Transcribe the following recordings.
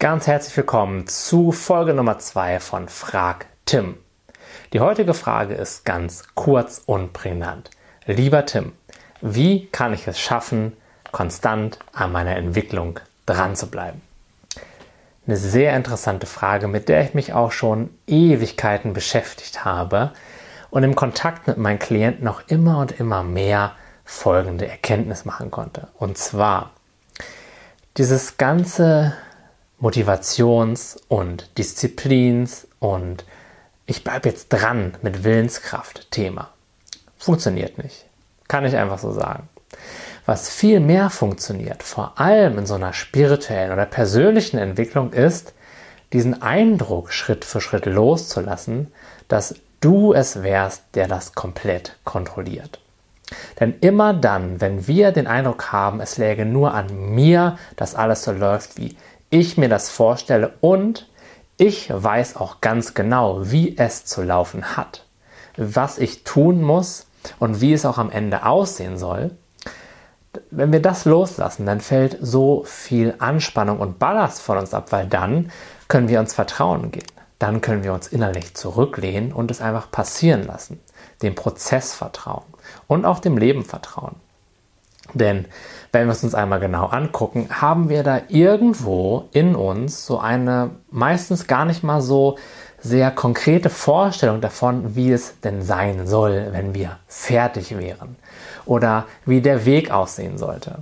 Ganz herzlich willkommen zu Folge Nummer 2 von Frag Tim. Die heutige Frage ist ganz kurz und prägnant. Lieber Tim, wie kann ich es schaffen, konstant an meiner Entwicklung dran zu bleiben? Eine sehr interessante Frage, mit der ich mich auch schon Ewigkeiten beschäftigt habe und im Kontakt mit meinen Klienten noch immer und immer mehr folgende Erkenntnis machen konnte. Und zwar, dieses ganze Motivations- und Disziplins- und ich bleibe jetzt dran mit Willenskraft Thema. Funktioniert nicht. Kann ich einfach so sagen. Was viel mehr funktioniert, vor allem in so einer spirituellen oder persönlichen Entwicklung, ist, diesen Eindruck Schritt für Schritt loszulassen, dass du es wärst, der das komplett kontrolliert. Denn immer dann, wenn wir den Eindruck haben, es läge nur an mir, dass alles so läuft, wie ich mir das vorstelle und ich weiß auch ganz genau, wie es zu laufen hat, was ich tun muss und wie es auch am Ende aussehen soll. Wenn wir das loslassen, dann fällt so viel Anspannung und Ballast von uns ab, weil dann können wir uns vertrauen gehen. Dann können wir uns innerlich zurücklehnen und es einfach passieren lassen. Dem Prozess vertrauen und auch dem Leben vertrauen. Denn wenn wir es uns einmal genau angucken, haben wir da irgendwo in uns so eine meistens gar nicht mal so sehr konkrete Vorstellung davon, wie es denn sein soll, wenn wir fertig wären oder wie der Weg aussehen sollte.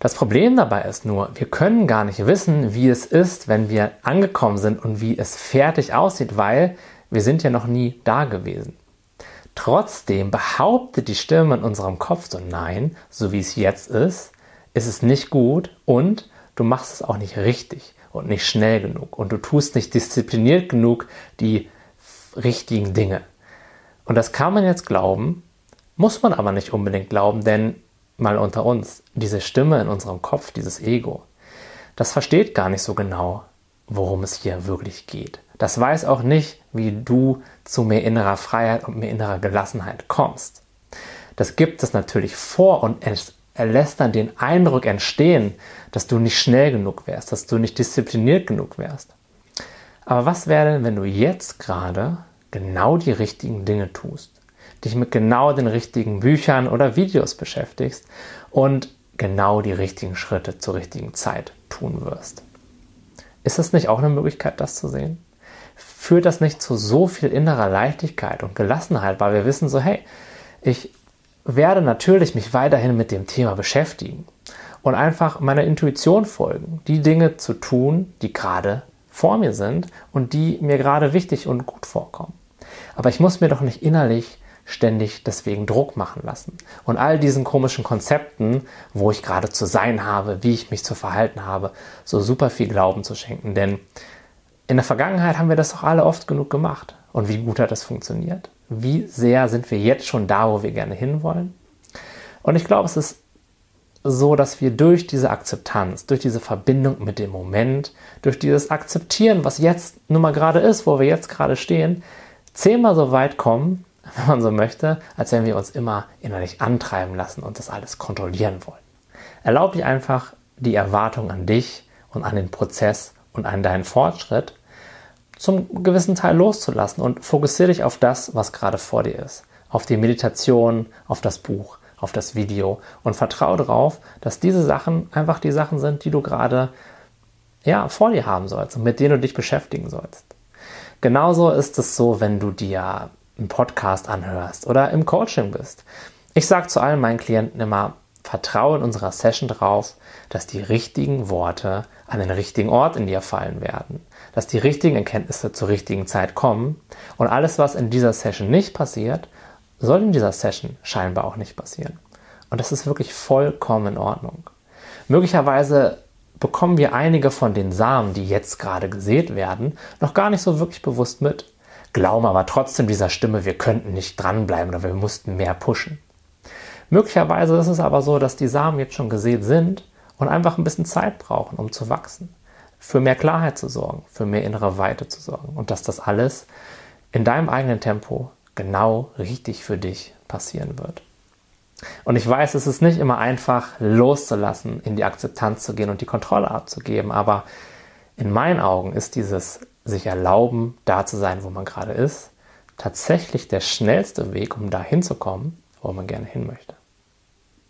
Das Problem dabei ist nur, wir können gar nicht wissen, wie es ist, wenn wir angekommen sind und wie es fertig aussieht, weil wir sind ja noch nie da gewesen. Trotzdem behauptet die Stimme in unserem Kopf so, nein, so wie es jetzt ist, ist es nicht gut und du machst es auch nicht richtig und nicht schnell genug und du tust nicht diszipliniert genug die richtigen Dinge. Und das kann man jetzt glauben, muss man aber nicht unbedingt glauben, denn mal unter uns, diese Stimme in unserem Kopf, dieses Ego, das versteht gar nicht so genau, worum es hier wirklich geht. Das weiß auch nicht, wie du zu mehr innerer Freiheit und mehr innerer Gelassenheit kommst. Das gibt es natürlich vor und es lässt dann den Eindruck entstehen, dass du nicht schnell genug wärst, dass du nicht diszipliniert genug wärst. Aber was wäre denn, wenn du jetzt gerade genau die richtigen Dinge tust, dich mit genau den richtigen Büchern oder Videos beschäftigst und genau die richtigen Schritte zur richtigen Zeit tun wirst? Ist es nicht auch eine Möglichkeit, das zu sehen? Führt das nicht zu so viel innerer Leichtigkeit und Gelassenheit, weil wir wissen so, hey, ich werde natürlich mich weiterhin mit dem Thema beschäftigen und einfach meiner Intuition folgen, die Dinge zu tun, die gerade vor mir sind und die mir gerade wichtig und gut vorkommen. Aber ich muss mir doch nicht innerlich ständig deswegen Druck machen lassen. Und all diesen komischen Konzepten, wo ich gerade zu sein habe, wie ich mich zu verhalten habe, so super viel Glauben zu schenken. Denn in der Vergangenheit haben wir das doch alle oft genug gemacht. Und wie gut hat das funktioniert? Wie sehr sind wir jetzt schon da, wo wir gerne hinwollen? Und ich glaube, es ist so, dass wir durch diese Akzeptanz, durch diese Verbindung mit dem Moment, durch dieses Akzeptieren, was jetzt nun mal gerade ist, wo wir jetzt gerade stehen, zehnmal so weit kommen, wenn man so möchte, als wenn wir uns immer innerlich antreiben lassen und das alles kontrollieren wollen. Erlaub dir einfach die Erwartung an dich und an den Prozess und an deinen Fortschritt zum gewissen Teil loszulassen und fokussiere dich auf das, was gerade vor dir ist. Auf die Meditation, auf das Buch, auf das Video und vertraue darauf, dass diese Sachen einfach die Sachen sind, die du gerade ja, vor dir haben sollst und mit denen du dich beschäftigen sollst. Genauso ist es so, wenn du dir einen Podcast anhörst oder im Coaching bist. Ich sage zu allen meinen Klienten immer, vertraue in unserer Session drauf, dass die richtigen Worte an den richtigen Ort in dir fallen werden, dass die richtigen Erkenntnisse zur richtigen Zeit kommen und alles, was in dieser Session nicht passiert, soll in dieser Session scheinbar auch nicht passieren. Und das ist wirklich vollkommen in Ordnung. Möglicherweise bekommen wir einige von den Samen, die jetzt gerade gesät werden, noch gar nicht so wirklich bewusst mit, glauben aber trotzdem dieser Stimme, wir könnten nicht dranbleiben oder wir mussten mehr pushen. Möglicherweise ist es aber so, dass die Samen jetzt schon gesät sind und einfach ein bisschen Zeit brauchen, um zu wachsen, für mehr Klarheit zu sorgen, für mehr innere Weite zu sorgen und dass das alles in deinem eigenen Tempo genau richtig für dich passieren wird. Und ich weiß, es ist nicht immer einfach loszulassen, in die Akzeptanz zu gehen und die Kontrolle abzugeben, aber In meinen Augen ist dieses sich erlauben, da zu sein, wo man gerade ist, tatsächlich der schnellste Weg, um da hinzukommen, wo man gerne hin möchte.